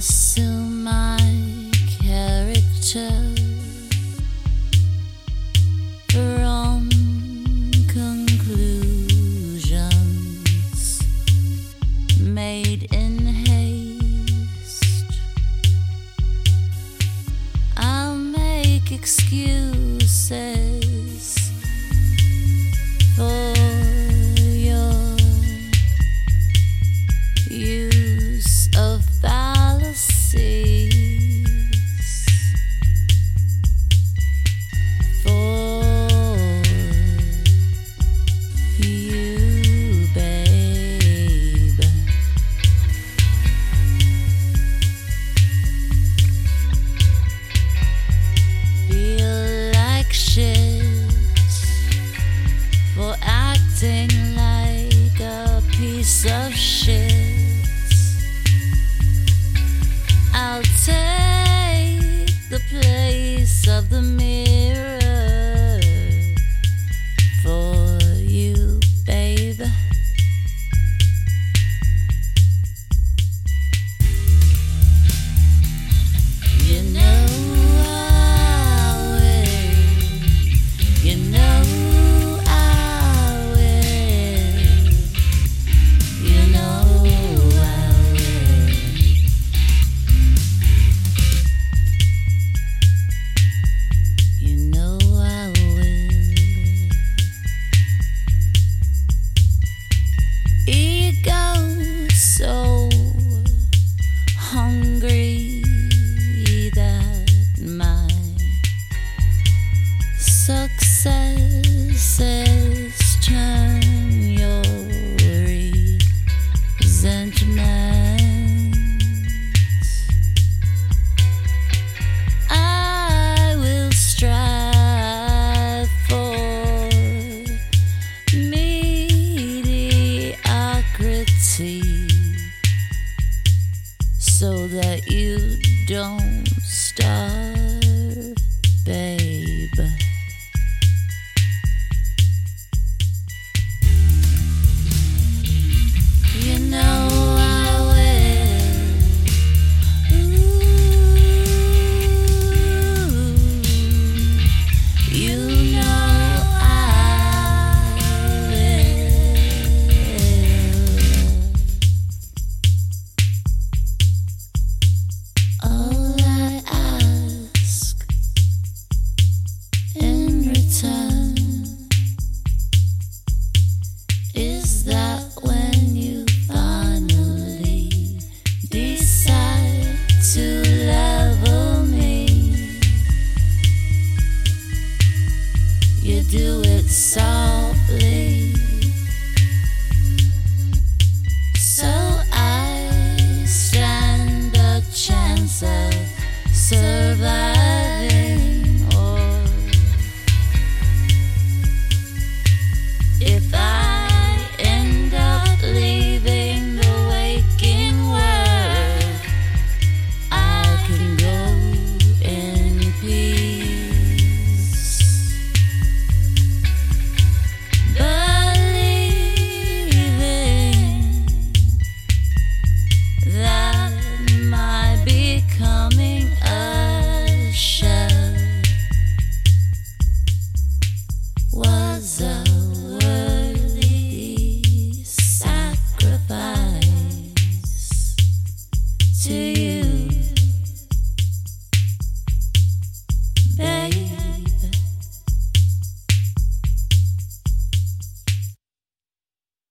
assume my character wrong conclusions made in acting like a piece of shit. I'll take the place of the mirror. successes turn your resentments. I will strive for mediocrity so that you don't stop. So